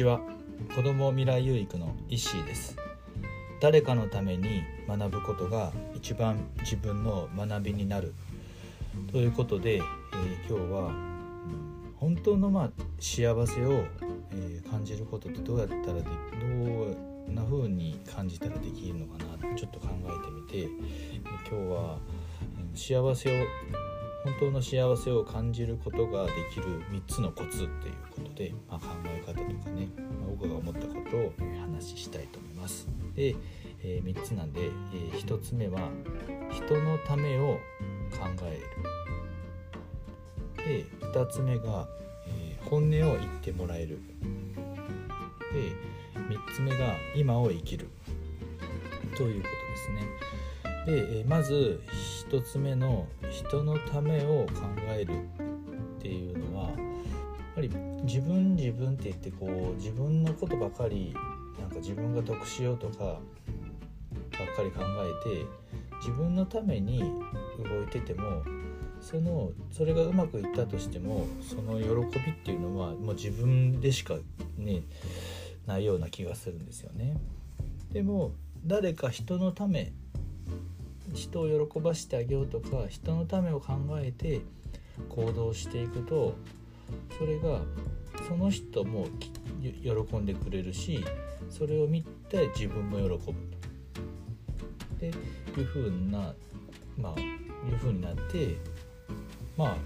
ちは。子ども未来有育のイッです。誰かのために学ぶことが一番自分の学びになる。ということで、えー、今日は、本当のまあ幸せを、感じることってどうやったらでどうな風に感じたらできるのかなちょっと考えてみて、今日は幸せを本当の幸せを感じることができる3つのコツっていうで、まあ、考え方とかね、まあ、僕が思ったことを話したいと思います。で、えー、3つなんで、えー、1つ目は人のためを考える。で2つ目が、えー、本音を言ってもらえる。で3つ目が今を生きるということですね。でまず1つ目の人のためを考えるっていうのはぱり自分自分って言ってこう自分のことばかりなんか自分が得しようとかばっかり考えて自分のために動いててもそのそれがうまくいったとしてもその喜びっていうのはもう自分でしかねないような気がするんですよね。でも誰か人のため人を喜ばしてあげようとか人のためを考えて行動していくとそれがその人も喜んでくれるしそれを見て自分も喜ぶと。でいうふうなまあいうふうになってまあ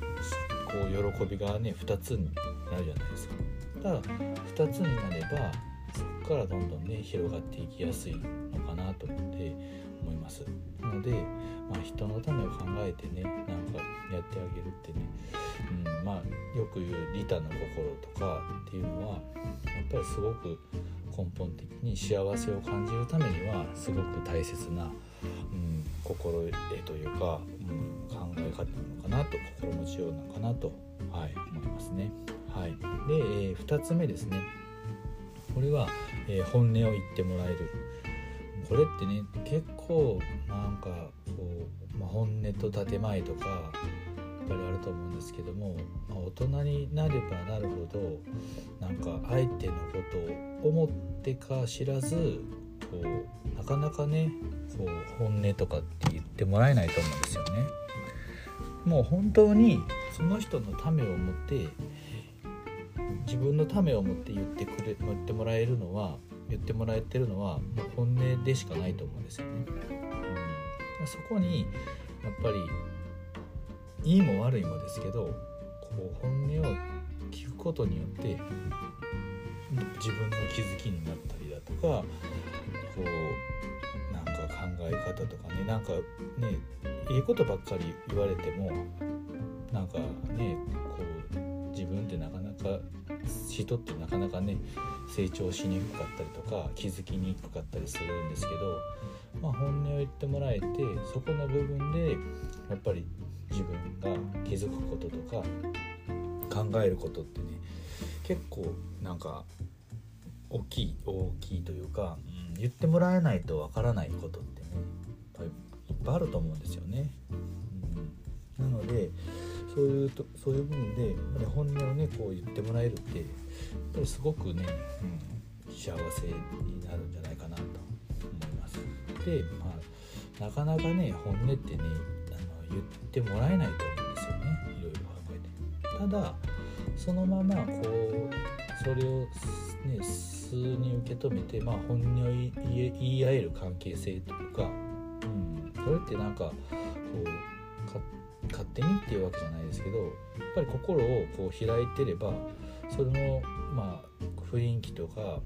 こう喜びがね2つになるじゃないですか。ただ2つになればそこからどんどんね広がっていきやすいのかなと思って思います。なので、まあ、人のためを考えてねなんかやってあげるってね、うん、まあよく言う利他の心とかっていうのはやっぱりすごく根本的に幸せを感じるためにはすごく大切な、うん、心得というか、うん、考え方なのかなと心持ちようなのかなと、はい、思いますね。はい、で、えー、2つ目ですね。これは、えー、本音を言ってもらえる。これってね結構なんかこう、まあ、本音と建前とかやっぱりあると思うんですけども、まあ、大人になればなるほどなんか相手のことを思ってか知らずこうなかなかねこう本音とかって言ってもらえないと思うんですよね。もう本当にその人のためを思って自分のためを思って言ってくれ言ってもらえるのは言ってもらえてるのはもう本音でしかないと思うんですよね。うん、そこにやっぱりいいも悪いもですけどこう本音を聞くことによって自分の気づきになったりだとかこうなんか考え方とかねなんかねいいことばっかり言われてもなんかねこう自分ってなかなか人ってなかなかね成長しにくかったりとか気づきにくかったりするんですけど、まあ、本音を言ってもらえてそこの部分でやっぱり自分が気づくこととか考えることってね結構なんか大きい大きいというか、うん、言ってもらえないとわからないことってねいっぱいあると思うんですよね。そういうとそういう部分で本音をねこう言ってもらえるってやっぱりすごくね、うん、幸せになるんじゃないかなと思います。でまあなかなかね本音ってねあの言ってもらえないと思うんですよねいろいろ考えて。ただそのままこうそれをね素に受け止めて、まあ、本音を言い合える関係性とか、うん、それってなんかこう勝手勝手にっていうわけじゃないですけどやっぱり心をこう開いてればそのまあ雰囲気とか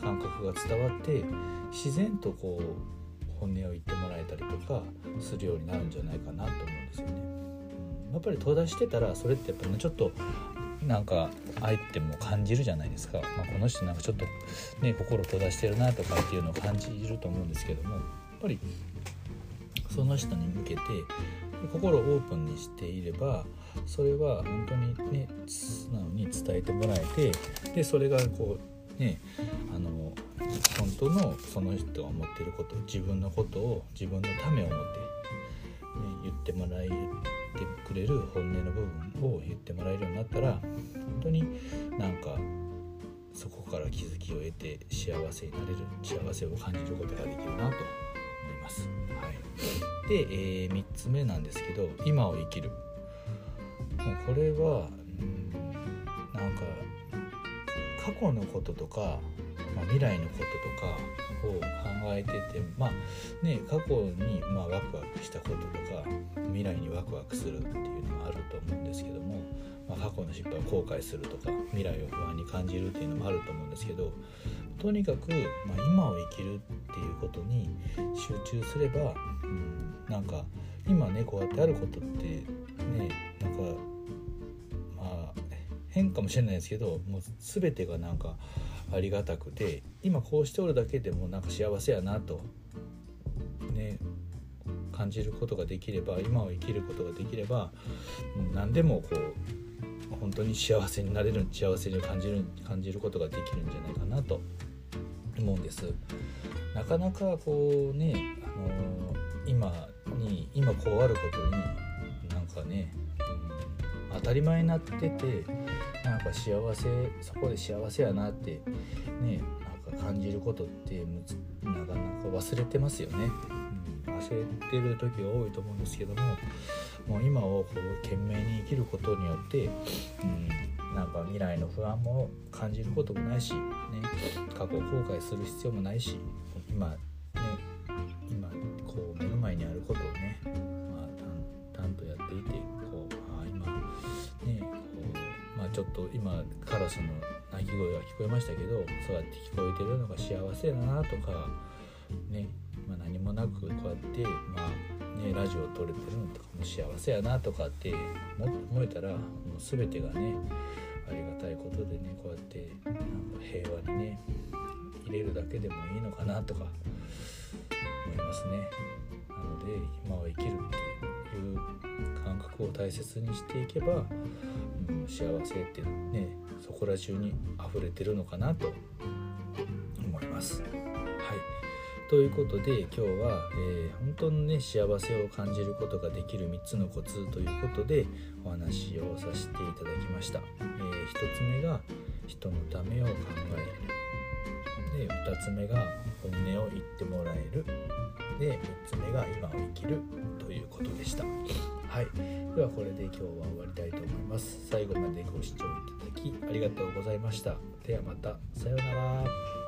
感覚が伝わって自然とこう本音を言ってもらえたりとかするようになるんじゃないかなと思うんですよね。やっぱり閉ざしてたらそれってやっぱねちょっとなんか相手も感じるじゃないですか、まあ、この人なんかちょっとね心閉ざしてるなとかっていうのを感じると思うんですけどもやっぱりその人に向けて心をオープンにしていればそれは本当にね素直に伝えてもらえてでそれがこうねあの本当のその人が思ってること自分のことを自分のためを思って、ね、言ってもらえてくれる本音の部分を言ってもらえるようになったら本当になんかそこから気づきを得て幸せになれる幸せを感じることができるなと思います。で、えー、3つ目なんですけど今を生きる。もうこれはうんなんか過去のこととか、まあ、未来のこととかを考えててまあね過去にまあワクワクしたこととか未来にワクワクするっていうのがあると思うんですけども、まあ、過去の失敗を後悔するとか未来を不安に感じるっていうのもあると思うんですけどとにかく、まあ、今を生きるっていうことに集中すれば、うん、なんか今ねこうやってあることってねなんかまあ変かもしれないですけどもう全てがなんかありがたくて今こうしておるだけでもなんか幸せやなとね感じることができれば今を生きることができれば何でもこう本当に幸せになれる幸せに感じる感じることができるんじゃないかなと思うんです。なかなかこうね、あの、今に今こうあることになんかね、うん、当たり前になっててなんか幸せそこで幸せやなってねなんか感じることってなかなか忘れてますよね、うん、忘れてる時が多いと思うんですけどももう今をこう懸命に生きることによって、うん、なんか未来の不安も感じることもないし、ね、過去を後悔する必要もないし今ちょっと今カラスの鳴き声が聞こえましたけどそうやって聞こえてるのが幸せだなとかね、まあ、何もなくこうやってまあね、ラジオを撮れてるのとかも幸せやなとかって思えたらもう全てがねありがたいことでねこうやってなんか平和にね入れるだけでもいいのかなとか思いますね。なので今は生きるっていう感覚を大切にしていけば、うん、幸せっていうねそこら中に溢れてるのかなと思います。はい。ということで今日は、えー、本当にね幸せを感じることができる3つのコツということでお話をさせていただきました、えー、1つ目が人のためを考える。で2つ目が本音を言ってもらえる。で3つ目が今を生きるということでした。はい。ではこれで今日は終わりたいと思います。最後までご視聴いただきありがとうございました。ではまた。さようなら。